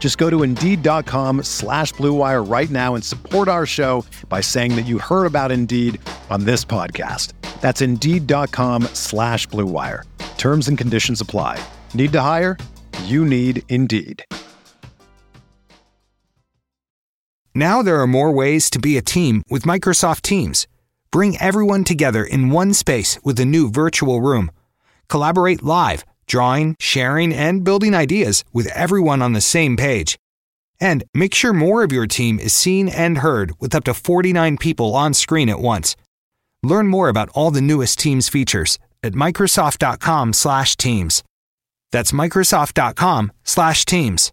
Just go to Indeed.com slash BlueWire right now and support our show by saying that you heard about Indeed on this podcast. That's Indeed.com slash BlueWire. Terms and conditions apply. Need to hire? You need Indeed. Now there are more ways to be a team with Microsoft Teams. Bring everyone together in one space with a new virtual room. Collaborate live, drawing, sharing, and building ideas with everyone on the same page. And make sure more of your team is seen and heard with up to 49 people on screen at once. Learn more about all the newest Teams features at Microsoft.com/teams. That's Microsoft.com/teams.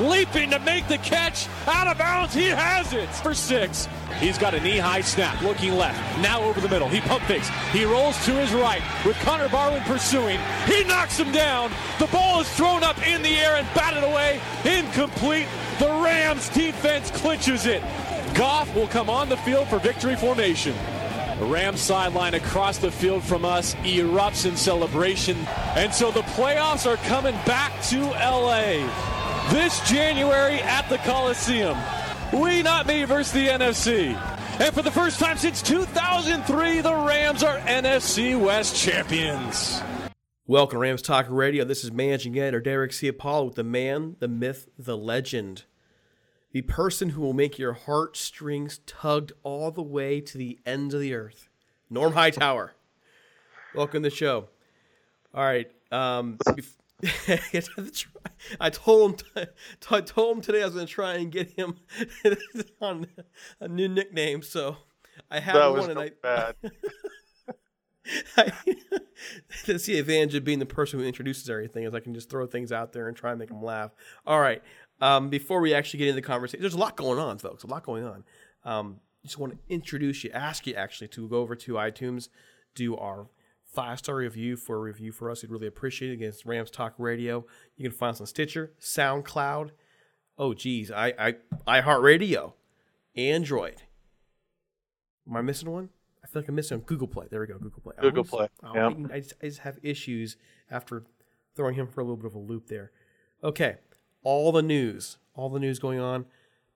leaping to make the catch. Out of bounds, he has it for six. He's got a knee-high snap, looking left. Now over the middle. He pump fakes. He rolls to his right with Connor Barwin pursuing. He knocks him down. The ball is thrown up in the air and batted away. Incomplete. The Rams defense clinches it. Goff will come on the field for victory formation. The Rams sideline across the field from us erupts in celebration. And so the playoffs are coming back to LA this January at the Coliseum. We not me versus the NFC. And for the first time since 2003, the Rams are NFC West champions. Welcome to Rams Talk Radio. This is Managing Editor Derek Ciapala with the man, the myth, the legend the person who will make your heartstrings tugged all the way to the ends of the earth. Norm Hightower. Welcome to the show. All right. Um, I told him. I told him today I was going to try and get him on a new nickname. So I have that one, and I. Bad. I, that's the advantage of being the person who introduces everything is I can just throw things out there and try and make them laugh. All right. Um, before we actually get into the conversation, there's a lot going on, folks. A lot going on. Um, just want to introduce you, ask you actually to go over to iTunes, do our five star review for a review for us. We'd really appreciate it against Rams Talk Radio. You can find us on Stitcher, SoundCloud. Oh, geez, I I iHeartRadio, Android. Am I missing one? I feel like I'm missing one. Google Play. There we go, Google Play. Google Play. Yeah. I, just, I just have issues after throwing him for a little bit of a loop there. Okay, all the news, all the news going on.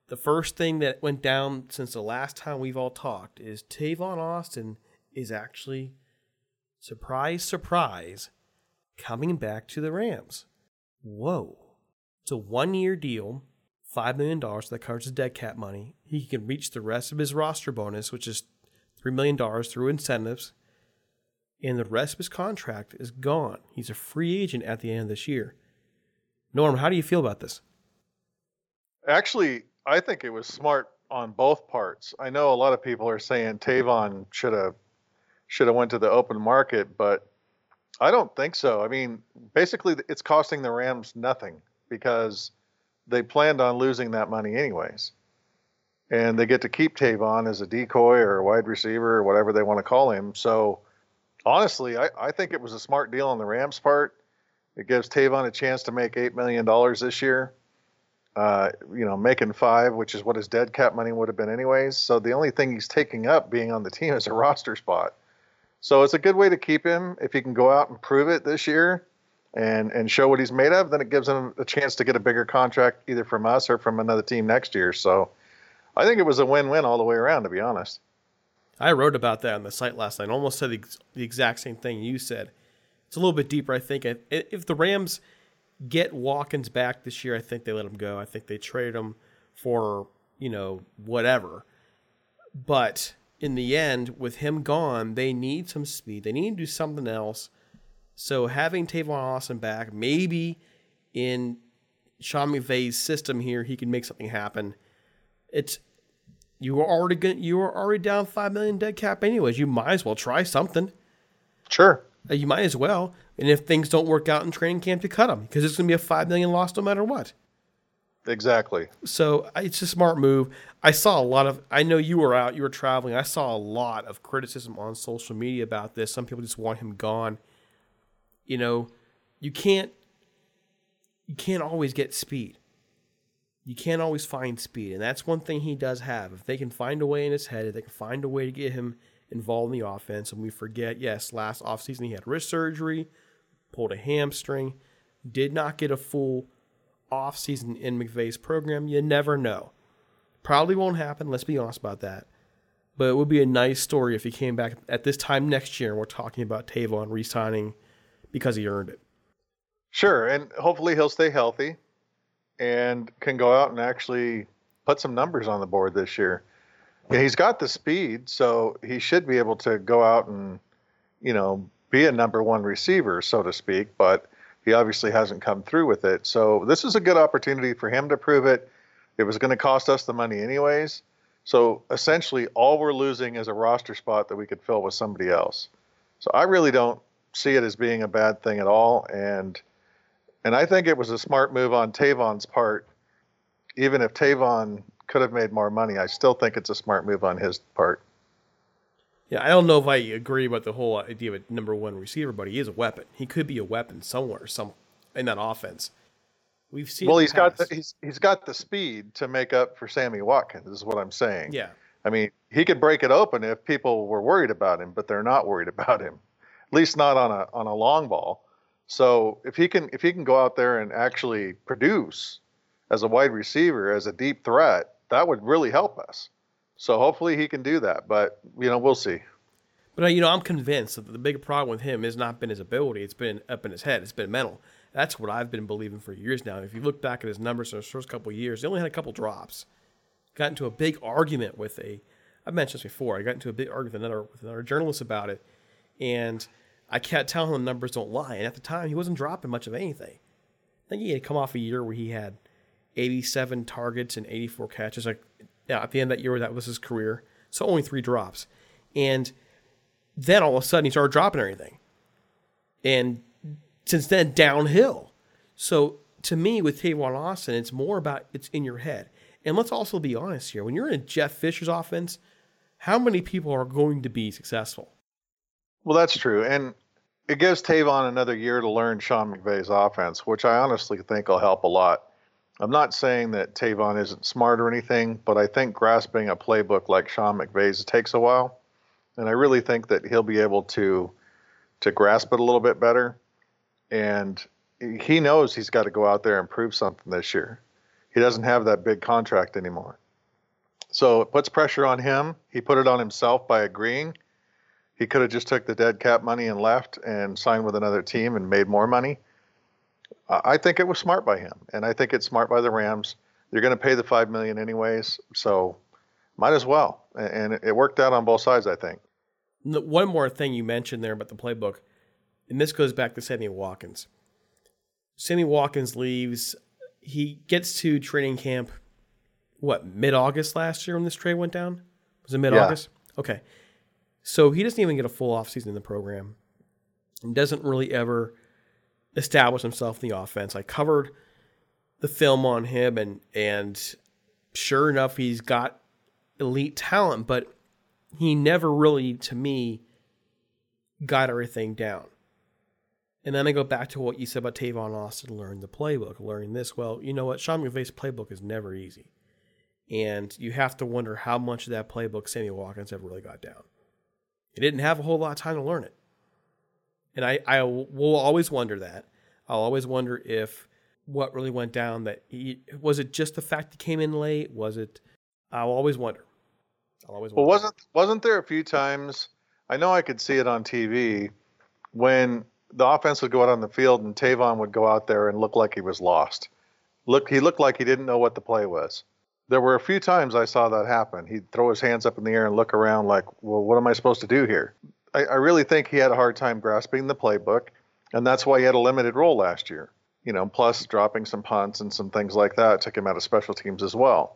The first thing that went down since the last time we've all talked is Tavon Austin is actually, surprise, surprise, coming back to the Rams. Whoa. It's a one year deal, $5 million that covers his dead cap money. He can reach the rest of his roster bonus, which is $3 million through incentives. And the rest of his contract is gone. He's a free agent at the end of this year. Norm, how do you feel about this? Actually, I think it was smart on both parts. I know a lot of people are saying Tavon should have should have went to the open market, but I don't think so. I mean, basically, it's costing the Rams nothing because they planned on losing that money anyways, and they get to keep Tavon as a decoy or a wide receiver or whatever they want to call him. So, honestly, I, I think it was a smart deal on the Rams' part. It gives Tavon a chance to make eight million dollars this year. Uh, you know, making five, which is what his dead cap money would have been anyways. So the only thing he's taking up being on the team is a roster spot. So it's a good way to keep him if he can go out and prove it this year and and show what he's made of. Then it gives him a chance to get a bigger contract either from us or from another team next year. So I think it was a win-win all the way around, to be honest. I wrote about that on the site last night. Almost said the, the exact same thing you said. It's a little bit deeper, I think. If the Rams get Watkins back this year, I think they let him go. I think they traded him for you know whatever. But in the end, with him gone, they need some speed. They need to do something else. So having Tavon Austin back, maybe in Sean McVay's system here, he can make something happen. It's you are already going you are already down five million dead cap anyways. You might as well try something. Sure. Uh, you might as well. And if things don't work out in training camp, you cut them because it's going to be a five million loss no matter what. Exactly. So it's a smart move. I saw a lot of. I know you were out, you were traveling. I saw a lot of criticism on social media about this. Some people just want him gone. You know, you can't. You can't always get speed. You can't always find speed, and that's one thing he does have. If they can find a way in his head, if they can find a way to get him involved in the offense, and we forget, yes, last offseason he had wrist surgery, pulled a hamstring, did not get a full offseason in McVay's program. You never know. Probably won't happen, let's be honest about that. But it would be a nice story if he came back at this time next year and we're talking about Tavon re signing because he earned it. Sure, and hopefully he'll stay healthy and can go out and actually put some numbers on the board this year. Yeah, he's got the speed, so he should be able to go out and, you know, be a number one receiver, so to speak. But he obviously hasn't come through with it. So this is a good opportunity for him to prove it. It was going to cost us the money anyways. So essentially, all we're losing is a roster spot that we could fill with somebody else. So I really don't see it as being a bad thing at all. And and I think it was a smart move on Tavon's part. Even if Tavon could have made more money, I still think it's a smart move on his part. Yeah, I don't know if I agree about the whole idea of a number one receiver, but he is a weapon. He could be a weapon somewhere, some in that offense. We've seen. Well, he's got the, he's he's got the speed to make up for Sammy Watkins. Is what I'm saying. Yeah. I mean, he could break it open if people were worried about him, but they're not worried about him. At least not on a on a long ball. So if he can if he can go out there and actually produce as a wide receiver, as a deep threat, that would really help us. So hopefully he can do that, but you know we'll see. But uh, you know I'm convinced that the big problem with him has not been his ability; it's been up in his head. It's been mental. That's what I've been believing for years now. If you look back at his numbers in his first couple years, he only had a couple drops. Got into a big argument with a. I've mentioned this before. I got into a big argument with another with another journalist about it, and I kept telling him the numbers don't lie. And at the time, he wasn't dropping much of anything. I think he had come off a year where he had 87 targets and 84 catches. Like yeah, at the end of that year, that was his career. So only three drops. And then all of a sudden he started dropping everything. And since then, downhill. So to me, with Tavon Austin, it's more about it's in your head. And let's also be honest here. When you're in Jeff Fisher's offense, how many people are going to be successful? Well, that's true. And it gives Tavon another year to learn Sean McVay's offense, which I honestly think will help a lot. I'm not saying that Tavon isn't smart or anything, but I think grasping a playbook like Sean McVay's takes a while, and I really think that he'll be able to to grasp it a little bit better. And he knows he's got to go out there and prove something this year. He doesn't have that big contract anymore, so it puts pressure on him. He put it on himself by agreeing. He could have just took the dead cap money and left and signed with another team and made more money I think it was smart by him, and I think it's smart by the Rams. They're going to pay the five million anyways, so might as well. And it worked out on both sides, I think. One more thing you mentioned there about the playbook, and this goes back to Sammy Watkins. Sammy Watkins leaves. He gets to training camp, what mid August last year when this trade went down. Was it mid August? Yeah. Okay, so he doesn't even get a full offseason in the program, and doesn't really ever establish himself in the offense. I covered the film on him, and and sure enough, he's got elite talent, but he never really, to me, got everything down. And then I go back to what you said about Tavon Austin learning the playbook, learning this. Well, you know what? Sean McVay's playbook is never easy. And you have to wonder how much of that playbook Sammy Watkins ever really got down. He didn't have a whole lot of time to learn it. And I, I will always wonder that. I'll always wonder if what really went down that he was it just the fact he came in late? Was it I'll always wonder. I'll always wonder. Well, wasn't wasn't there a few times? I know I could see it on TV when the offense would go out on the field and Tavon would go out there and look like he was lost. Look, he looked like he didn't know what the play was. There were a few times I saw that happen. He'd throw his hands up in the air and look around like, "Well, what am I supposed to do here?" I, I really think he had a hard time grasping the playbook, and that's why he had a limited role last year. You know, plus dropping some punts and some things like that took him out of special teams as well.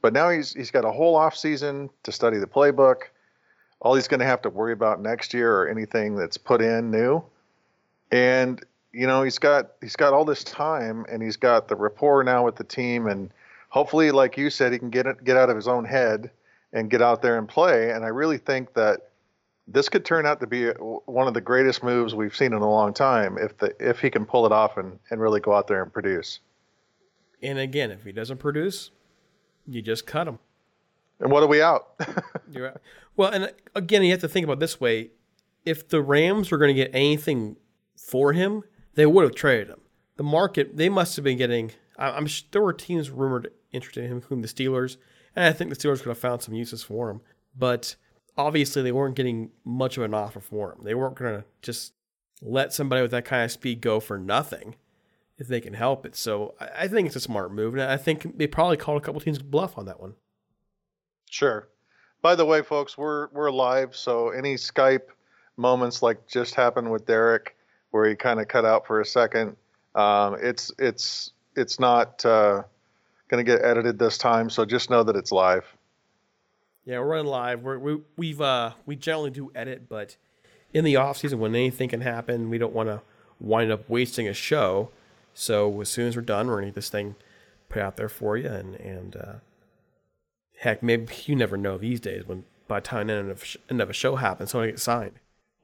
But now he's he's got a whole off season to study the playbook. All he's going to have to worry about next year or anything that's put in new. And you know, he's got he's got all this time and he's got the rapport now with the team and hopefully like you said he can get it, get out of his own head and get out there and play and I really think that this could turn out to be uh, one of the greatest moves we've seen in a long time if the if he can pull it off and, and really go out there and produce. And again, if he doesn't produce, you just cut him. And what are we out? You're right. Well, and uh, again, you have to think about it this way: if the Rams were going to get anything for him, they would have traded him. The market they must have been getting. I- I'm sure there were teams rumored interested in him, including the Steelers, and I think the Steelers could have found some uses for him. But obviously, they weren't getting much of an offer for him. They weren't going to just let somebody with that kind of speed go for nothing if they can help it. So I think it's a smart move, and I think they probably called a couple teams bluff on that one. Sure. By the way, folks, we're we're live, so any Skype moments like just happened with Derek, where he kind of cut out for a second, um, it's it's it's not uh, going to get edited this time. So just know that it's live. Yeah, we're running live. We're, we we've uh we generally do edit, but in the off season when anything can happen, we don't want to wind up wasting a show. So as soon as we're done, we're gonna get this thing put out there for you, and and uh, heck, maybe you never know these days when by the time end of, end of a show happens, someone gets signed.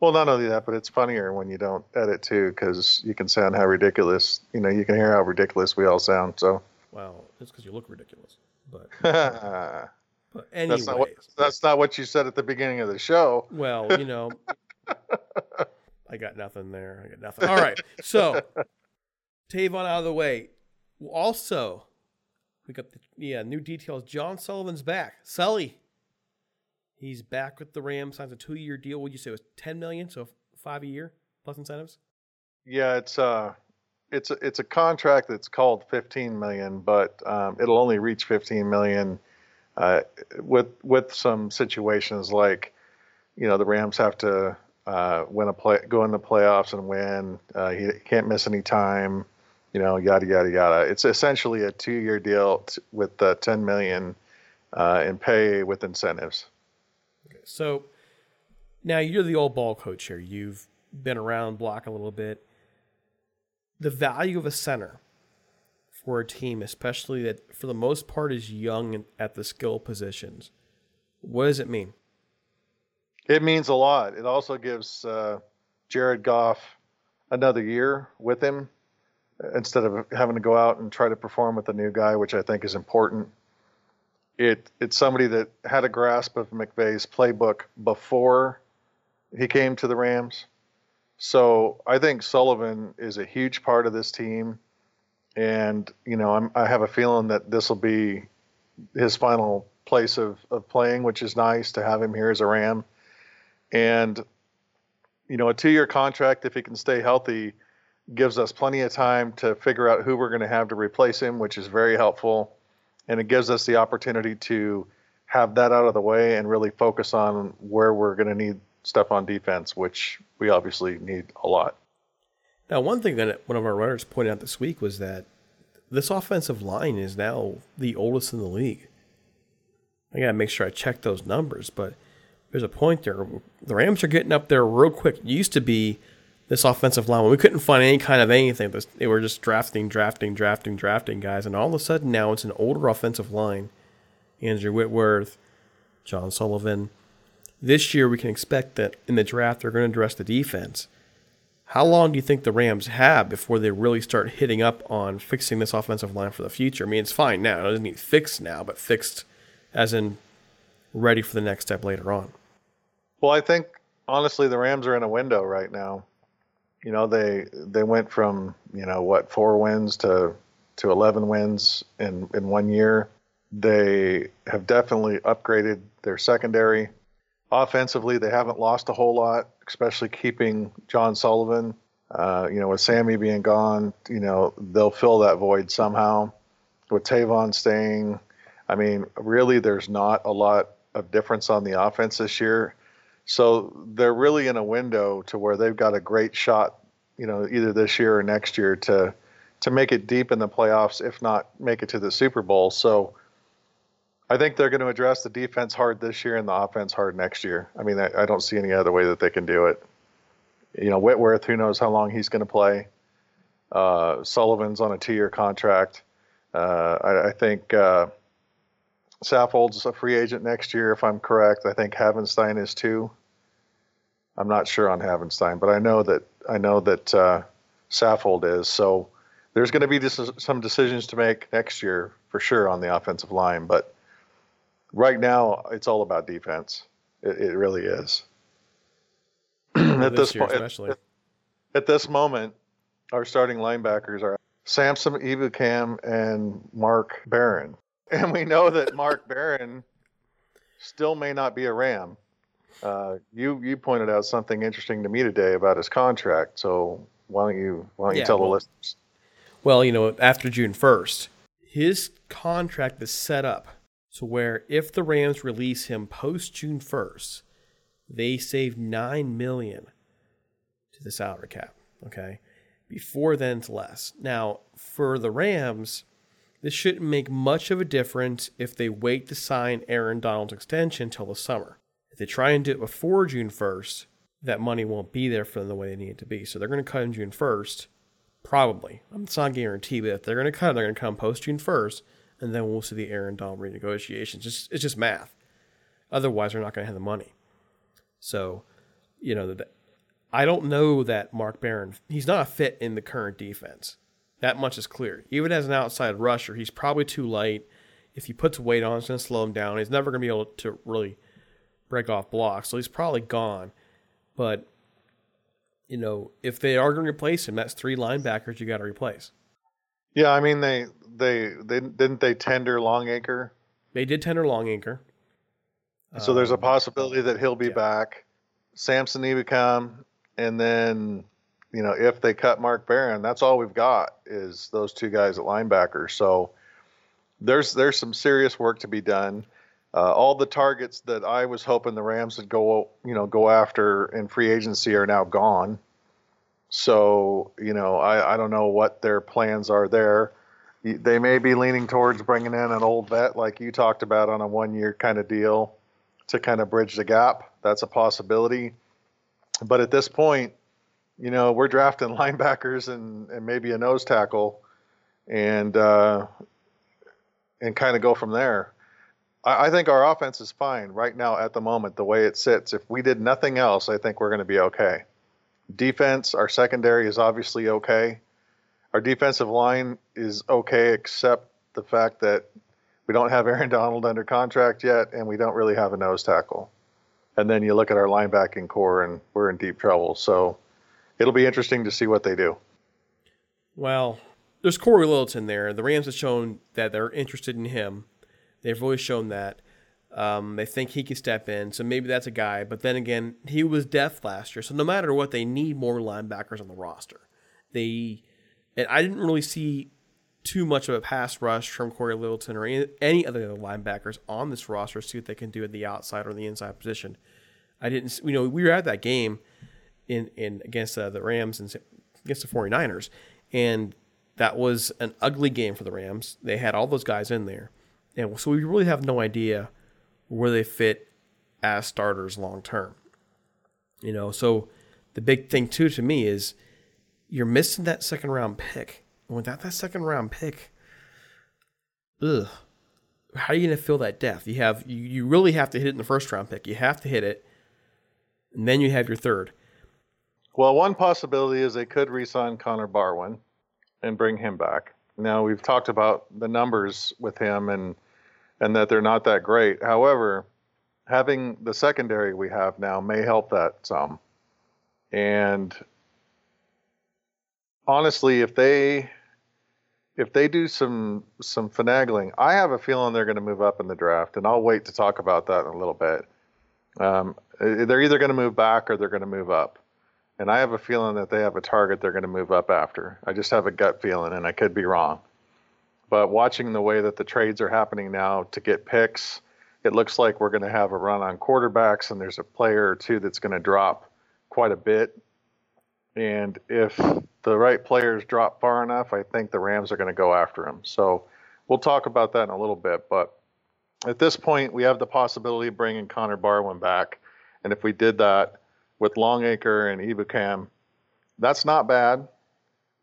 Well, not only that, but it's funnier when you don't edit too, because you can sound how ridiculous. You know, you can hear how ridiculous we all sound. So Well, it's because you look ridiculous. But that's but anyways, not what that's not what you said at the beginning of the show. Well, you know, I got nothing there. I got nothing. All right. So, Tavon out of the way. Also, we got the yeah new details. John Sullivan's back. Sully. He's back with the Rams. Signs a two-year deal. Would you say it was ten million? So five a year plus incentives. Yeah, it's uh it's a, it's a contract that's called 15 million, but um, it'll only reach 15 million uh, with with some situations like you know the Rams have to uh, win a play, go in the playoffs and win. Uh, he can't miss any time. You know, yada yada yada. It's essentially a two-year deal t- with uh, 10 million uh, in pay with incentives. So now you're the old ball coach here. You've been around block a little bit. The value of a center for a team, especially that for the most part is young at the skill positions, what does it mean? It means a lot. It also gives uh, Jared Goff another year with him instead of having to go out and try to perform with a new guy, which I think is important. It it's somebody that had a grasp of McVay's playbook before he came to the Rams. So I think Sullivan is a huge part of this team, and you know I'm, I have a feeling that this will be his final place of, of playing, which is nice to have him here as a Ram. And you know, a two-year contract, if he can stay healthy, gives us plenty of time to figure out who we're going to have to replace him, which is very helpful. And it gives us the opportunity to have that out of the way and really focus on where we're going to need stuff on defense, which we obviously need a lot. Now, one thing that one of our writers pointed out this week was that this offensive line is now the oldest in the league. I gotta make sure I check those numbers, but there's a point there. The Rams are getting up there real quick. It used to be this offensive line when we couldn't find any kind of anything. They were just drafting, drafting, drafting, drafting guys, and all of a sudden now it's an older offensive line. Andrew Whitworth, John Sullivan. This year we can expect that in the draft they're going to address the defense. How long do you think the Rams have before they really start hitting up on fixing this offensive line for the future? I mean, it's fine now; it doesn't need fixed now, but fixed as in ready for the next step later on. Well, I think honestly the Rams are in a window right now. You know, they they went from, you know, what, 4 wins to to 11 wins in in one year. They have definitely upgraded their secondary. Offensively, they haven't lost a whole lot, especially keeping John Sullivan. Uh, you know, with Sammy being gone, you know, they'll fill that void somehow. With Tavon staying, I mean, really, there's not a lot of difference on the offense this year. So they're really in a window to where they've got a great shot, you know, either this year or next year to to make it deep in the playoffs, if not make it to the Super Bowl. So I think they're going to address the defense hard this year and the offense hard next year. I mean, I, I don't see any other way that they can do it. You know, Whitworth, who knows how long he's going to play. Uh, Sullivan's on a two-year contract. Uh, I, I, think uh, Saffold's a free agent next year, if I'm correct. I think Havenstein is too. I'm not sure on Havenstein, but I know that I know that uh, Saffold is. So there's going to be some decisions to make next year for sure on the offensive line. But right now, it's all about defense. It, it really is. at this, point, at, at, this moment, our starting linebackers are Samson Ebukam and Mark Barron. And we know that Mark Barron still may not be a Ram. Uh, you you pointed out something interesting to me today about his contract. So why don't you why don't you tell well, the listeners? Well, you know, after June first, his contract is set up to where if the Rams release him post June first, they save nine million to the salary cap. Okay, before then it's less. Now for the Rams, this shouldn't make much of a difference if they wait to sign Aaron Donald's extension till the summer. If they try and do it before June 1st, that money won't be there for them the way they need it to be. So they're going to cut him June 1st, probably. It's not guaranteed, but if they're going to cut they're going to come post June 1st, and then we'll see the Aaron Donald renegotiations. Just, it's just math. Otherwise, they're not going to have the money. So, you know, the, I don't know that Mark Barron, he's not a fit in the current defense. That much is clear. Even as an outside rusher, he's probably too light. If he puts weight on, it's going to slow him down. He's never going to be able to really break off blocks, so he's probably gone. But, you know, if they are going to replace him, that's three linebackers you got to replace. Yeah, I mean they they they didn't they tender Longacre. They did tender Longacre. So um, there's a um, possibility that he'll be yeah. back. Samson Ebukam and then you know if they cut Mark Barron, that's all we've got is those two guys at linebacker. So there's there's some serious work to be done. Uh, all the targets that I was hoping the Rams would go you know go after in free agency are now gone. So you know I, I don't know what their plans are there. They may be leaning towards bringing in an old vet like you talked about on a one year kind of deal to kind of bridge the gap. That's a possibility but at this point, you know, we're drafting linebackers and, and maybe a nose tackle, and uh, and kind of go from there. I, I, think our offense is fine right now at the moment, the way it sits. If we did nothing else, I think we're going to be okay. Defense, our secondary is obviously okay. Our defensive line is okay, except the fact that we don't have Aaron Donald under contract yet, and we don't really have a nose tackle and then you look at our linebacking core and we're in deep trouble. So it'll be interesting to see what they do. Well, there's Cory Littleton there. The Rams have shown that they're interested in him. They've always shown that. Um, they think he can step in, so maybe that's a guy. But then again, he was deaf last year, so no matter what, they need more linebackers on the roster. They, and I didn't really see too much of a pass rush from Cory Littleton or any, any other linebackers on this roster. See what they can do at the outside or the inside position. I didn't, you know, we were at that game in in against uh, the Rams and against the 49ers, and that was an ugly game for the Rams. They had all those guys in there, and so we really have no idea where they fit as starters long term. You know, so the big thing too to me is you're missing that second round pick. Without that second round pick, ugh, how are you going to fill that depth? You have you, you really have to hit it in the first round pick. You have to hit it and then you have your third. Well, one possibility is they could re-sign Connor Barwin and bring him back. Now we've talked about the numbers with him and and that they're not that great. However, having the secondary we have now may help that some. And honestly, if they if they do some some finagling, I have a feeling they're going to move up in the draft, and I'll wait to talk about that in a little bit. Um, they're either going to move back or they're going to move up, and I have a feeling that they have a target they're going to move up after. I just have a gut feeling, and I could be wrong. But watching the way that the trades are happening now to get picks, it looks like we're going to have a run on quarterbacks, and there's a player or two that's going to drop quite a bit. And if the right players drop far enough, I think the Rams are going to go after him. So we'll talk about that in a little bit. But at this point, we have the possibility of bringing Connor Barwin back. And if we did that with Longacre and Ebukam, that's not bad.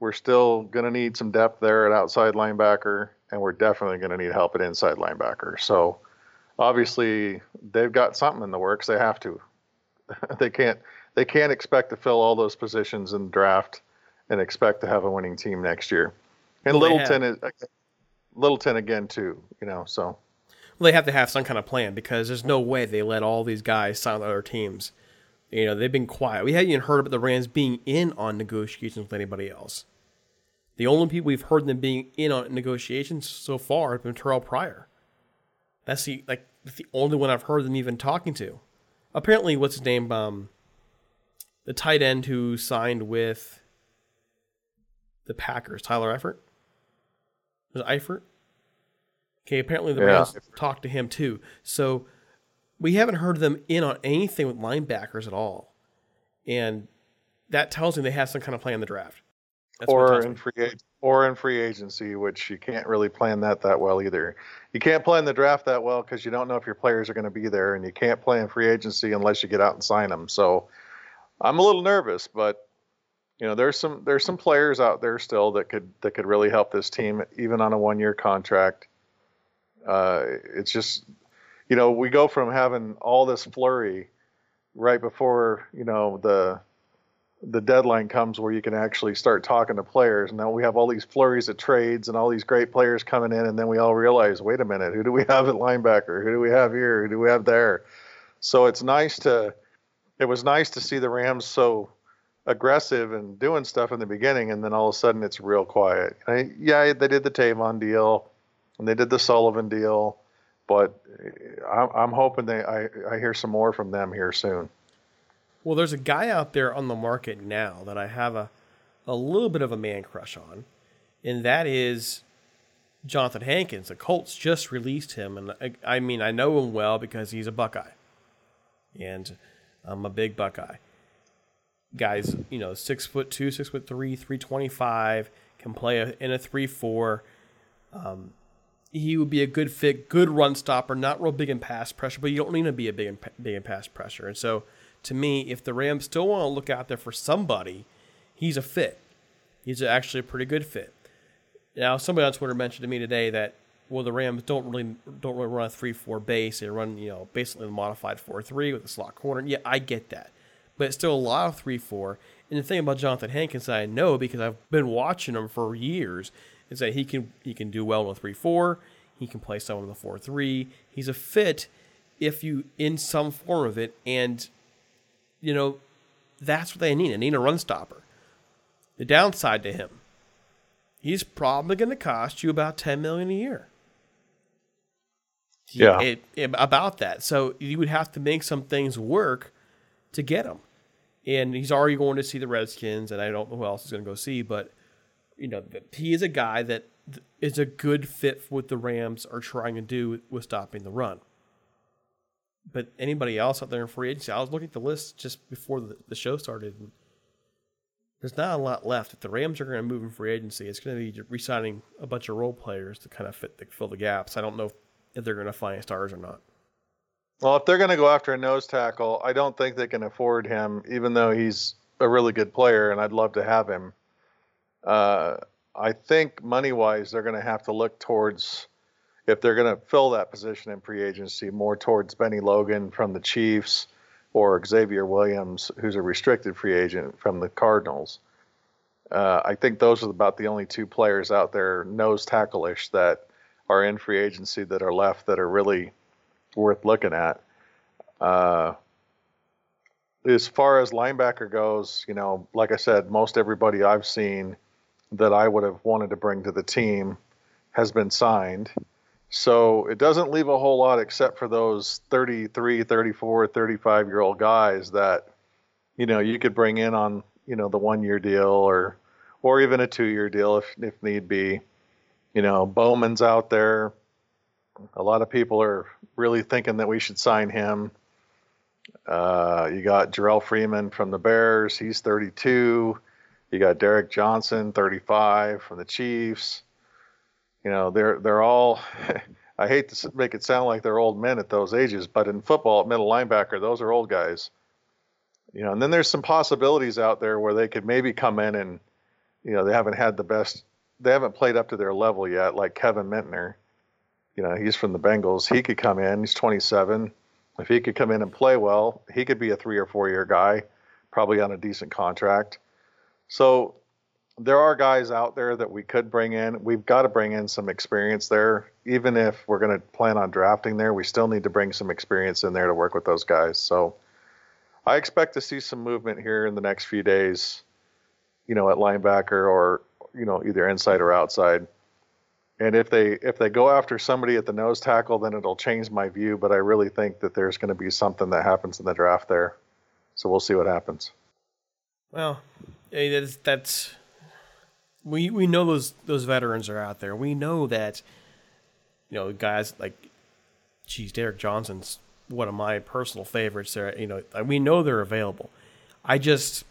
We're still going to need some depth there at outside linebacker, and we're definitely going to need help at inside linebacker. So obviously, they've got something in the works. They have to. they can't. They can't expect to fill all those positions in the draft and expect to have a winning team next year. And well, Littleton is Littleton again too, you know. So well, they have to have some kind of plan because there's no way they let all these guys sign with other teams. You know, they've been quiet. We haven't even heard about the Rams being in on negotiations with anybody else. The only people we've heard them being in on negotiations so far have been Terrelle Pryor. That's the like the only one I've heard them even talking to. Apparently, what's his name? Um, the tight end who signed with the Packers, Tyler Eifert. Was it Eifert? Okay, apparently the Rams yeah. talked to him too. So we haven't heard them in on anything with linebackers at all. And that tells me they have some kind of plan in the draft. That's or in free or in free agency, which you can't really plan that that well either. You can't plan the draft that well because you don't know if your players are going to be there, and you can't plan free agency unless you get out and sign them. So I'm a little nervous, but you know, there's some there's some players out there still that could that could really help this team, even on a one year contract. Uh, it's just, you know, we go from having all this flurry right before you know the the deadline comes where you can actually start talking to players. And now we have all these flurries of trades and all these great players coming in, and then we all realize, wait a minute, who do we have at linebacker? Who do we have here? Who do we have there? So it's nice to, it was nice to see the Rams so aggressive and doing stuff in the beginning, and then all of a sudden it's real quiet. I, yeah, they did the Tavon deal, and they did the Sullivan deal, but I'm, I'm hoping they I, I hear some more from them here soon. Well, there's a guy out there on the market now that I have a a little bit of a man crush on, and that is Johnathan Hankins. The Colts just released him, and I, I mean I know him well because he's a Buckeye, and I'm a big Buckeye guys, you know, six foot two, six foot three, three twenty five, can play a, in a three four. Um, he would be a good fit, good run stopper, not real big in pass pressure, but you don't need to be a big in, big in pass pressure. And so, to me, if the Rams still want to look out there for somebody, he's a fit. He's actually a pretty good fit. Now, somebody on Twitter mentioned to me today that well, the Rams don't really don't really run a three four base. They run you know basically a modified four three with a slot corner. Yeah, I get that but it's still a lot of 3 4. And the thing about Johnathan Hankins I know because I've been watching him for years is that he can he can do well in a 3 4. He can play someone in the 4 3. He's a fit if you in some form of it. And, you know, that's what they need. They need a run stopper. The downside to him, he's probably going to cost you about 10 million a year. Yeah. It, it, about that. So you would have to make some things work to get him. And he's already going to see the Redskins, and I don't know who else he's going to go see, but you know he is a guy that is a good fit for what the Rams are trying to do with stopping the run. But anybody else out there in free agency, I was looking at the list just before the, the show started. there's not a lot left. If the Rams are going to move in free agency, it's going to be re-signing a bunch of role players to kind of fit fill the gaps. I don't know if they're going to find stars or not. Well, if they're going to go after a nose tackle, I don't think they can afford him, even though he's a really good player and I'd love to have him. Uh, I think money wise, they're going to have to look towards, if they're going to fill that position in free agency, more towards Bennie Logan from the Chiefs or Xavier Williams, who's a restricted free agent from the Cardinals. Uh, I think those are about the only two players out there, nose tackle ish, that are in free agency that are left that are really worth looking at. Uh, as far as linebacker goes, you know, like I said, most everybody I've seen that I would have wanted to bring to the team has been signed. So it doesn't leave a whole lot except for those 33, 34, 35 year old guys that, you know, you could bring in on, you know, the one year deal or, or even a two year deal if, if need be. You know, Bowman's out there. A lot of people are really thinking that we should sign him. Uh, you got Jerrell Freeman from the Bears. He's 32. You got Derrick Johnson, 35 from the Chiefs. You know, they're they're all. I hate to make it sound like they're old men at those ages, but in football, at middle linebacker, those are old guys. You know, and then there's some possibilities out there where they could maybe come in and, you know, they haven't had the best, they haven't played up to their level yet, like Kevin Minter. You know, he's from the Bengals. He could come in. He's 27. If he could come in and play well, he could be a three or four year guy, probably on a decent contract. So there are guys out there that we could bring in. We've got to bring in some experience there. Even if we're going to plan on drafting there, we still need to bring some experience in there to work with those guys. So I expect to see some movement here in the next few days, you know, at linebacker or, you know, either inside or outside. And if they if they go after somebody at the nose tackle, then it'll change my view. But I really think that there's going to be something that happens in the draft there. So we'll see what happens. Well, that's that's we we know those those veterans are out there. We know that you know guys like, geez, Derrick Johnson's one of my personal favorites. There, you know, we know they're available. I just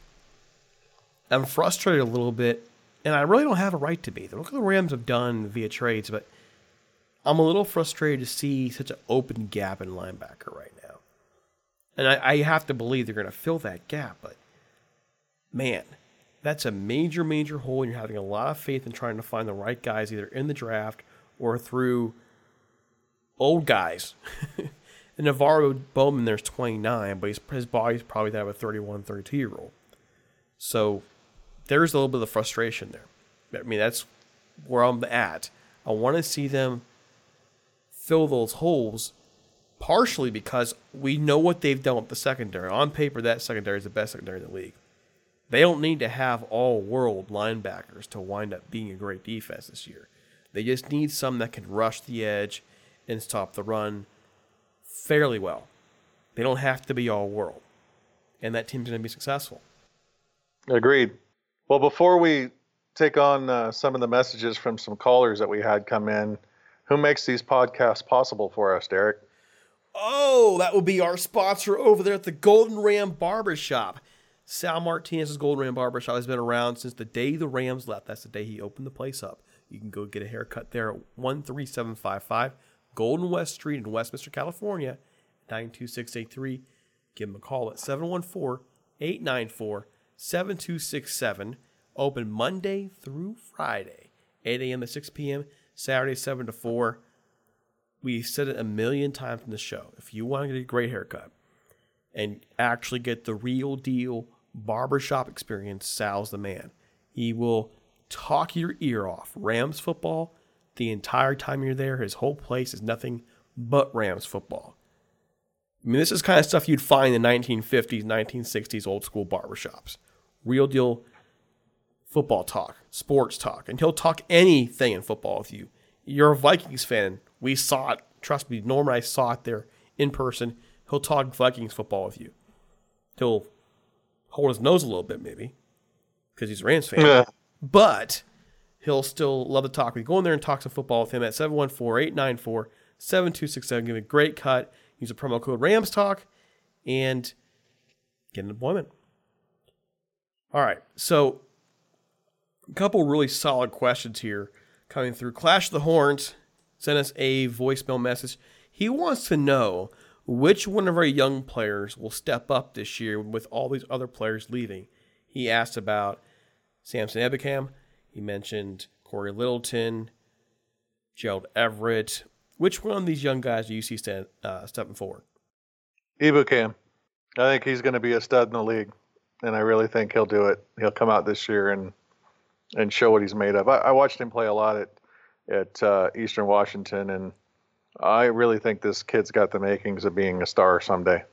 I'm frustrated a little bit, and I really don't have a right to be. Look the Rams have done via trades, but I'm a little frustrated to see such an open gap in linebacker right now. And I, I have to believe they're going to fill that gap, but man, that's a major, major hole, and you're having a lot of faith in trying to find the right guys either in the draft or through old guys. and NaVorro Bowman, there's 29, but his body's probably that of a 31, 32 year old. So there's a little bit of frustration there. I mean, that's where I'm at. I want to see them fill those holes partially because we know what they've done with the secondary. On paper, that secondary is the best secondary in the league. They don't need to have all world linebackers to wind up being a great defense this year. They just need some that can rush the edge and stop the run fairly well. They don't have to be all world. And that team's going to be successful. Agreed. Well, before we take on uh, some of the messages from some callers that we had come in, who makes these podcasts possible for us, Derek? Oh, that would be our sponsor over there at the Golden Ram Barbershop. Sal Martinez's Golden Ram Barbershop has been around since the day the Rams left. That's the day he opened the place up. You can go get a haircut there at 13755 Golden West Street in Westminster, California, 92683. Give him a call at 714 894 7267. Open Monday through Friday, 8 a.m. to 6 p.m., Saturday, 7 to 4. We said it a million times in the show. If you want to get a great haircut and actually get the real deal barbershop experience, Sal's the man. He will talk your ear off. Rams football, the entire time you're there, his whole place is nothing but Rams football. I mean, this is kind of stuff you'd find in the 1950s, 1960s old school barbershops. Real deal football talk, sports talk, and he'll talk anything in football with you. You're a Vikings fan. We saw it. Trust me, Norm and I saw it there in person. He'll talk Vikings football with you. He'll hold his nose a little bit, maybe, because he's a Rams fan. Yeah. But he'll still love to talk. We go in there and talk some football with him at 714-894-7267. Give him a great cut. Use a promo code Rams Talk and get an appointment. All right. So a couple really solid questions here coming through. Clash the Horns sent us a voicemail message. He wants to know which one of our young players will step up this year with all these other players leaving? He asked about Samson Ebukam. He mentioned Cory Littleton, Gerald Everett. Which one of these young guys do you see stand, uh, stepping forward? Ebukam. I think he's going to be a stud in the league, and I really think he'll do it. He'll come out this year and and show what he's made of. I, I watched him play a lot at at uh, Eastern Washington, and I really think this kid's got the makings of being a star someday.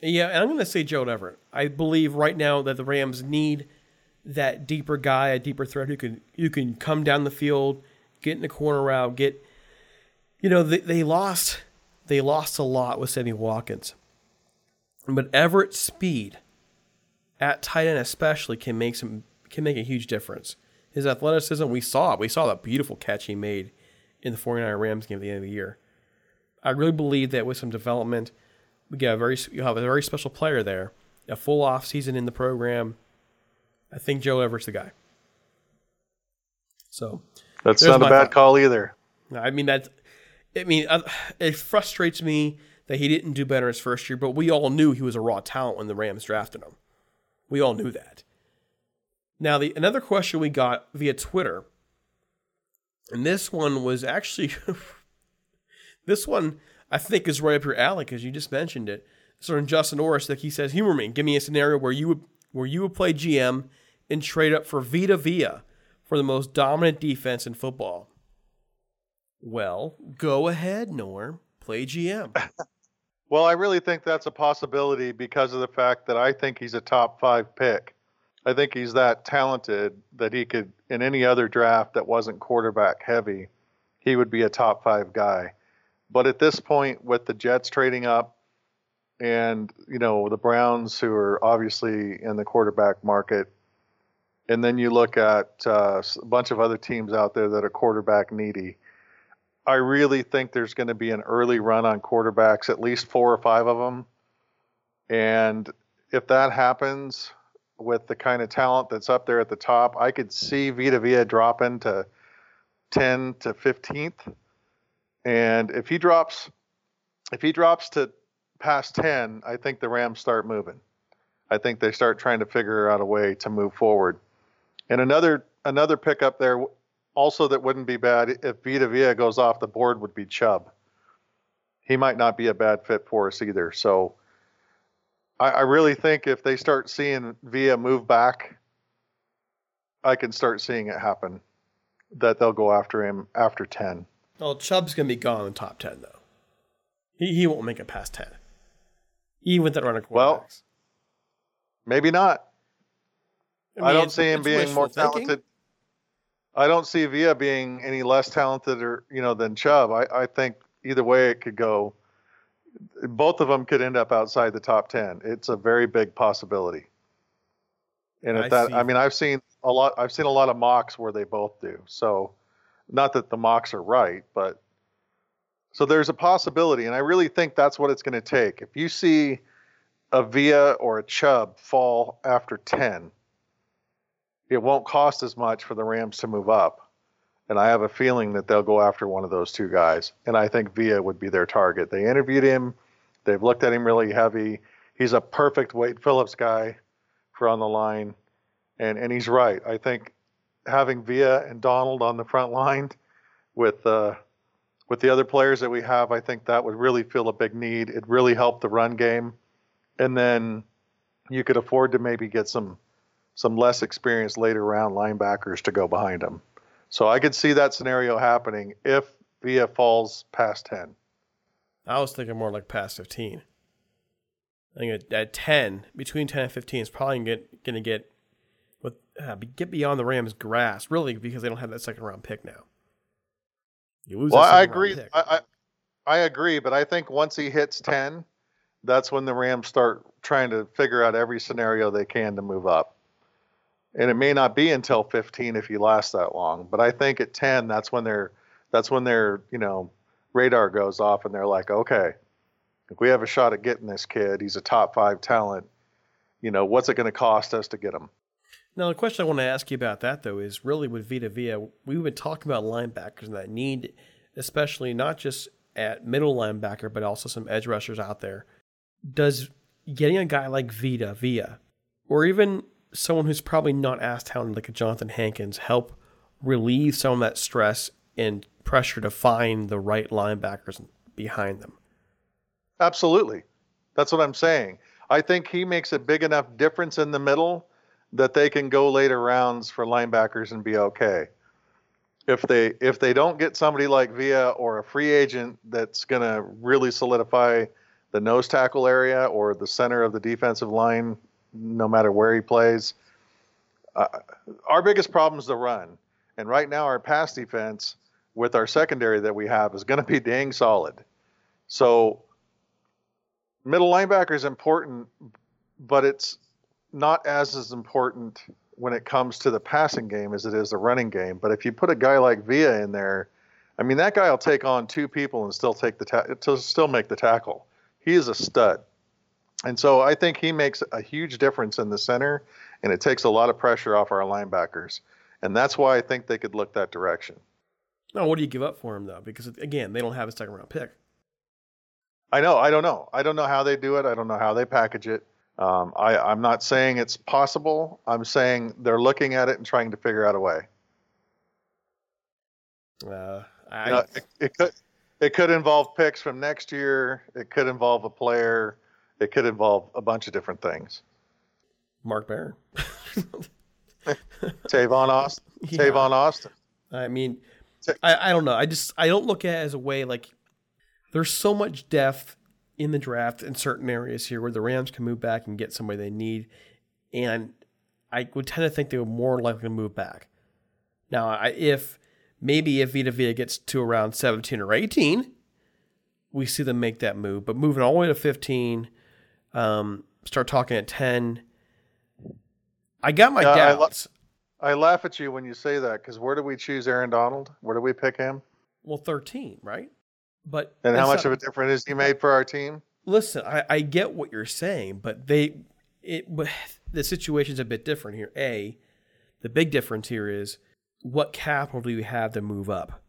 Yeah, and I'm going to say Joe Everett. I believe right now that the Rams need that deeper guy, a deeper threat who can you can come down the field, get in the corner route, get. You know they, they lost they lost a lot with Sammy Watkins, but Everett's speed at tight end especially can make some can make a huge difference. His athleticism, we saw it. We saw that beautiful catch he made in the 49 Rams game at the end of the year. I really believe that with some development, we get a very you have a very special player there. A full off season in the program. I think Joe Everett's the guy. So that's not a bad thought. call either. I mean that. I mean uh, it frustrates me that he didn't do better his first year, but we all knew he was a raw talent when the Rams drafted him. We all knew that. Now the another question we got via Twitter, and this one was actually This one I think is right up your alley because you just mentioned it. So in Justin Orris, like he says, humor me. Give me a scenario where you would where you would play GM and trade up for Vita Vea for the most dominant defense in football. Well, go ahead, Norm. Play GM. well, I really think that's a possibility because of the fact that I think he's a top five pick. I think he's that talented that he could, in any other draft that wasn't quarterback heavy, he would be a top five guy. But at this point, with the Jets trading up, and you know the Browns, who are obviously in the quarterback market, and then you look at uh, a bunch of other teams out there that are quarterback needy. I really think there's going to be an early run on quarterbacks, at least four or five of them. And if that happens with the kind of talent that's up there at the top, I could see Vita Vea dropping to 10 to 15th and if he drops, if he drops to past 10, I think the Rams start moving. I think they start trying to figure out a way to move forward. And another another pickup there also that wouldn't be bad if Vita Vea goes off the board would be Chubb. He might not be a bad fit for us either. So I, I really think if they start seeing Vea move back, I can start seeing it happen. That they'll go after him after ten. Well, Chubb's gonna be gone in the top ten though. He he won't make it past ten. Even with that running quarterbacks. Well, maybe not. I, mean, I don't see him being more thinking. talented. I don't see Vea being any less talented or you know than Chubb. I, I think either way it could go. Both of them could end up outside the top ten. It's a very big possibility. And if I that, see. I mean, I've seen a lot. I've seen a lot of mocks where they both do. So not that the mocks are right, but so there's a possibility, and I really think that's what it's going to take. If you see a Vea or a Chubb fall after 10, it won't cost as much for the Rams to move up. And I have a feeling that they'll go after one of those two guys. And I think Vea would be their target. They interviewed him, they've looked at him really heavy. He's a perfect Wade Phillips guy for on the line. And, and he's right. I think having Vea and Donald on the front line with uh, with the other players that we have, I think that would really fill a big need. It really helped the run game, and then you could afford to maybe get some some less experienced later round linebackers to go behind them. So I could see that scenario happening if Vea falls past ten. I was thinking more like past fifteen. I think at, at ten, between ten and fifteen, is probably going to get with uh, get beyond the Rams' grass, really, because they don't have that second round pick now. You lose. Well, I agree. I, I, I agree, but I think once he hits ten, that's when the Rams start trying to figure out every scenario they can to move up. And it may not be until 15 if he lasts that long, but I think at 10, that's when they're that's when their you know radar goes off and they're like, okay, if we have a shot at getting this kid, he's a top five talent. You know, what's it going to cost us to get him? Now, the question I want to ask you about that, though, is really with Vita Vea, we've been talking about linebackers and that need, especially not just at middle linebacker, but also some edge rushers out there. Does getting a guy like Vita Vea, or even someone who's probably not as talented like a Johnathan Hankins, help relieve some of that stress and pressure to find the right linebackers behind them? Absolutely. That's what I'm saying. I think he makes a big enough difference in the middle that they can go later rounds for linebackers and be okay. If they if they don't get somebody like Vea or a free agent that's going to really solidify the nose tackle area or the center of the defensive line, no matter where he plays, Uh, our biggest problem is the run, and right now our pass defense with our secondary that we have is going to be dang solid. So middle linebacker is important, but it's not as as important when it comes to the passing game as it is the running game. But if you put a guy like Villa in there, I mean that guy will take on two people and still take the ta- still make the tackle. He is a stud. And so I think he makes a huge difference in the center and it takes a lot of pressure off our linebackers. And that's why I think they could look that direction. Now, what do you give up for him though? Because again, they don't have a second round pick. I know. I don't know. I don't know how they do it. I don't know how they package it. Um, I, I'm not saying it's possible. I'm saying they're looking at it and trying to figure out a way. Uh, I, you know, it, it, could it could involve picks from next year. It could involve a player. It could involve a bunch of different things. Mark Barron. Tavon Austin. Yeah. Tavon Austin. I mean, I, I don't know. I just I don't look at it as a way like there's so much depth in the draft in certain areas here where the Rams can move back and get somebody they need, and I would tend to think they were more likely to move back. Now, I, if maybe if Vita Vea gets to around 17 or 18, we see them make that move. But moving all the way to 15, um, start talking at 10. I got my yeah, doubts. I, la- I laugh at you when you say that because where do we choose Aaron Donald? Where do we pick him? Well, 13, right? But and how much not, of a difference is he made for our team? Listen, I, I get what you're saying, but they it the situation's a bit different here. A, the big difference here is what capital do you have to move up?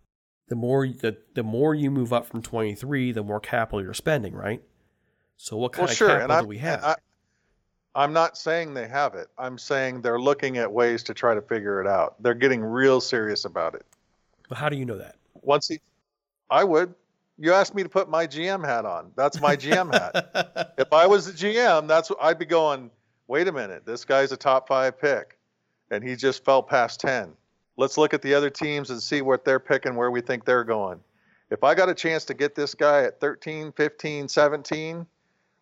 The more the the more you move up from 23, the more capital you're spending, right? So what kind well, of sure. capital do we have? I, I'm not saying they have it. I'm saying they're looking at ways to try to figure it out. They're getting real serious about it. But how do you know that? Once he, I would you asked me to put my GM hat on. That's my GM hat. if I was the GM, that's what I'd be going. Wait a minute, this guy's a top five pick, and he just fell past ten. Let's look at the other teams and see what they're picking, where we think they're going. If I got a chance to get this guy at 13, 15, 17,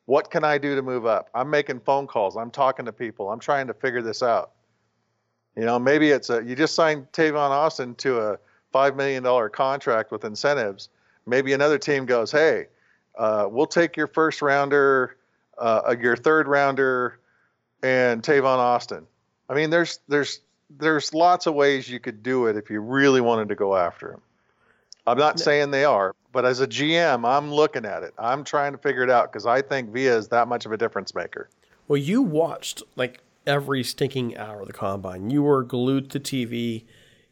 what can I do to move up? I'm making phone calls. I'm talking to people. I'm trying to figure this out. You know, maybe it's a you just signed Tavon Austin to a five million dollar contract with incentives maybe another team goes, hey, uh, we'll take your first rounder, uh, your third rounder, and Tavon Austin. I mean, there's there's there's lots of ways you could do it if you really wanted to go after him. I'm not saying they are, but as a GM, I'm looking at it. I'm trying to figure it out because I think Vea is that much of a difference maker. Well, you watched like every stinking hour of the combine. You were glued to TV.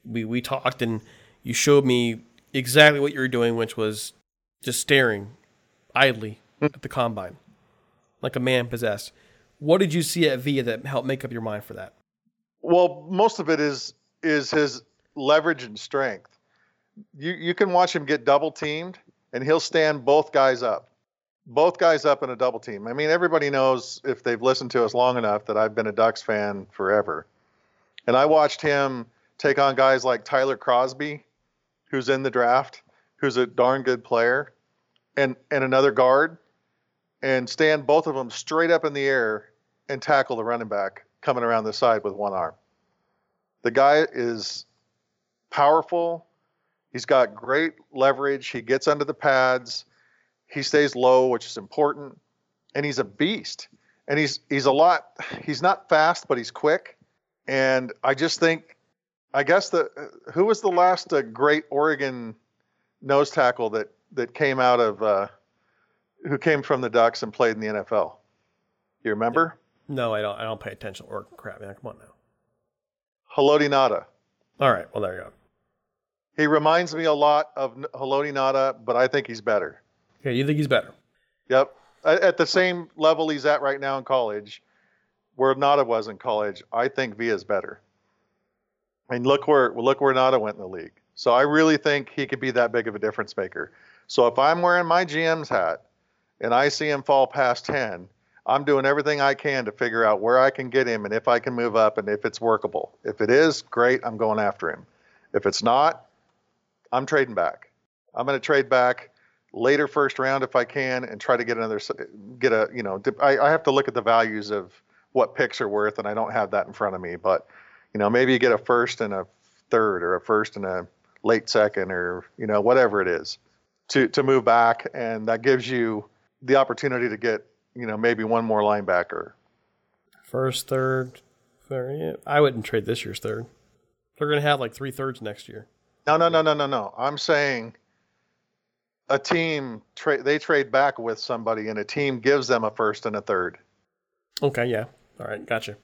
We we talked and you showed me exactly what you were doing, which was just staring idly hmm. at the combine, like a man possessed. What did you see at Vea that helped make up your mind for that? Well, most of it is is his leverage and strength. You you can watch him get double teamed, and he'll stand both guys up, both guys up in a double team. I mean, everybody knows if they've listened to us long enough that I've been a Ducks fan forever, and I watched him take on guys like Tyler Crosby who's in the draft, who's a darn good player, and and another guard, and stand both of them straight up in the air and tackle the running back coming around the side with one arm. The guy is powerful. He's got great leverage. He gets under the pads. He stays low, which is important. And he's a beast. And he's he's a lot. He's not fast, but he's quick. And I just think I guess the who was the last uh, great Oregon nose tackle that that came out of uh, who came from the Ducks and played in the NFL? You remember? No, I don't. I don't pay attention. Or crap, man, come on now. Haloti Ngata. All right. Well, there you go. He reminds me a lot of Haloti Ngata, but I think he's better. Yeah, you think he's better? Yep. At the same level he's at right now in college, where Ngata was in college, I think Villa's better. And look where look where Ngata went in the league. So I really think he could be that big of a difference maker. So if I'm wearing my GM's hat and I see him fall past 10, I'm doing everything I can to figure out where I can get him and if I can move up and if it's workable. If it is, great, I'm going after him. If it's not, I'm trading back. I'm going to trade back later first round if I can and try to get another get a you know I, I have to look at the values of what picks are worth and I don't have that in front of me but You know, maybe you get a first and a third, or a first and a late second, or you know, whatever it is, to to move back, and that gives you the opportunity to get you know maybe one more linebacker. First, third. I wouldn't trade this year's third. They're going to have like three thirds next year. No, no, no, no, no, no. I'm saying a team trade they trade back with somebody, and a team gives them a first and a third. Okay, yeah. All right, gotcha.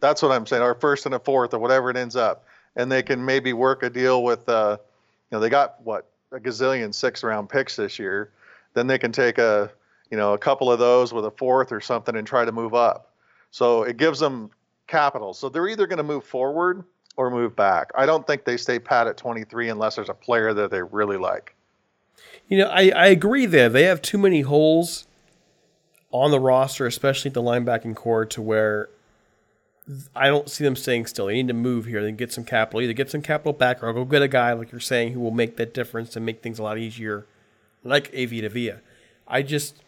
That's what I'm saying, or first and a fourth, or whatever it ends up, and they can maybe work a deal with. Uh, you know, they got what a gazillion six round picks this year. Then they can take a you know a couple of those with a fourth or something and try to move up. So it gives them capital. So they're either going to move forward or move back. I don't think they stay pat at 23 unless there's a player that they really like. You know, I, I agree there. They have too many holes on the roster, especially the linebacking corps, to where I don't see them staying still. They need to move here. They get some capital. Either get some capital back or go get a guy, like you're saying, who will make that difference and make things a lot easier, like AV Villa. I just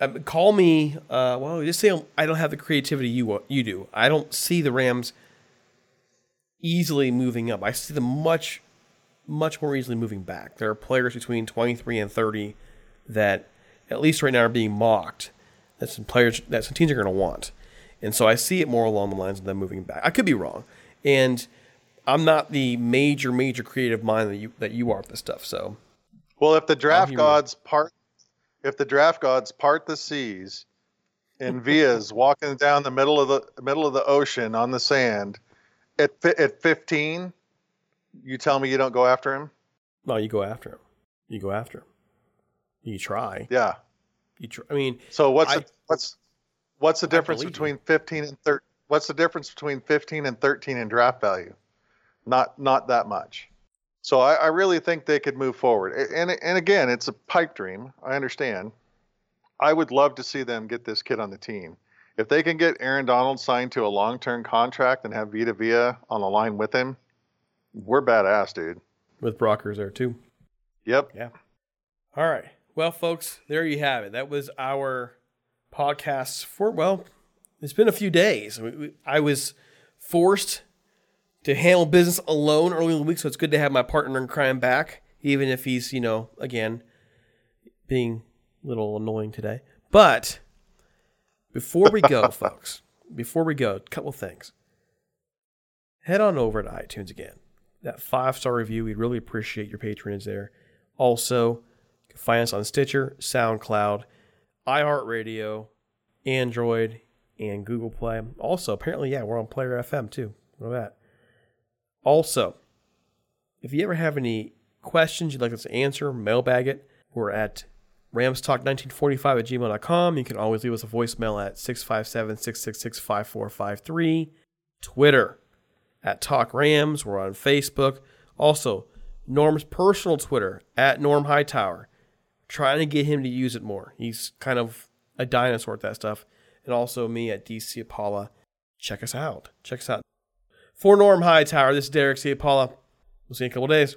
um, call me. Uh, well, just say I don't have the creativity you you do. I don't see the Rams easily moving up. I see them much much more easily moving back. There are players between 23 and 30 that, at least right now, are being mocked. That some players that some teams are going to want, and so I see it more along the lines of them moving back. I could be wrong, and I'm not the major major creative mind that you that you are with this stuff. So, well, if the draft gods part, if the draft gods part the seas, and Vea's walking down the middle of the middle of the ocean on the sand, at at 15 you tell me you don't go after him? No, you go after him. You go after him. You try. Yeah. You try. I mean, so what's I, the, what's what's the difference between 15 and 13? What's the difference between 15 and 13 in draft value? Not not that much. So I, I really think they could move forward. And and again, it's a pipe dream. I understand. I would love to see them get this kid on the team. If they can get Aaron Donald signed to a long-term contract and have Vita Vea on the line with him, we're badass, dude. With Brockers there too. Yep. Yeah. All right. Well, folks, there you have it. That was our podcast for, well, it's been a few days. I was forced to handle business alone early in the week, so it's good to have my partner in crime back, even if he's, you know, again, being a little annoying today. But before we go, folks, before we go, a couple things. Head on over to iTunes again that five star review. We'd really appreciate your patronage there. Also, you can find us on Stitcher, SoundCloud, iHeartRadio, Android, and Google Play. Also, apparently, yeah, we're on Player FM too. Know that. Also, if you ever have any questions you'd like us to answer, mailbag it. We're at ramstalk1945 at gmail.com. You can always leave us a voicemail at 657 666 5453. Twitter at Talk Rams. We're on Facebook. Also, Norm's personal Twitter at Norm Hightower. Trying to get him to use it more. He's kind of a dinosaur at that stuff. And also me at DC Apollo. Check us out. Check us out. For Norm Hightower, this is Derek Ciapala. We'll see you in a couple days.